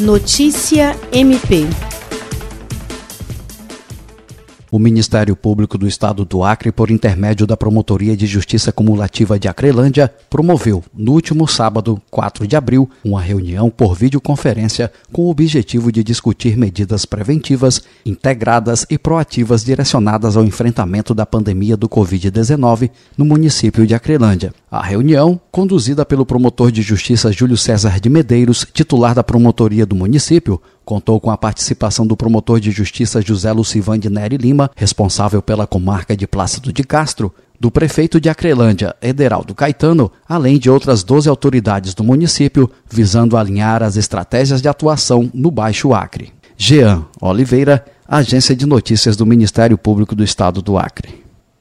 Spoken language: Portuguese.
Notícia MP o Ministério Público do Estado do Acre, por intermédio da Promotoria de Justiça Cumulativa de Acrelândia, promoveu, no último sábado, 4 de abril, uma reunião por videoconferência com o objetivo de discutir medidas preventivas, integradas e proativas direcionadas ao enfrentamento da pandemia do Covid-19 no município de Acrelândia. A reunião, conduzida pelo promotor de justiça Júlio César de Medeiros, titular da promotoria do município, contou com a participação do promotor de justiça José Lucivan de Neri Lima, responsável pela comarca de Plácido de Castro, do prefeito de Acrelândia, Ederaldo Caetano, além de outras 12 autoridades do município, visando alinhar as estratégias de atuação no Baixo Acre. Jean Oliveira, Agência de Notícias do Ministério Público do Estado do Acre.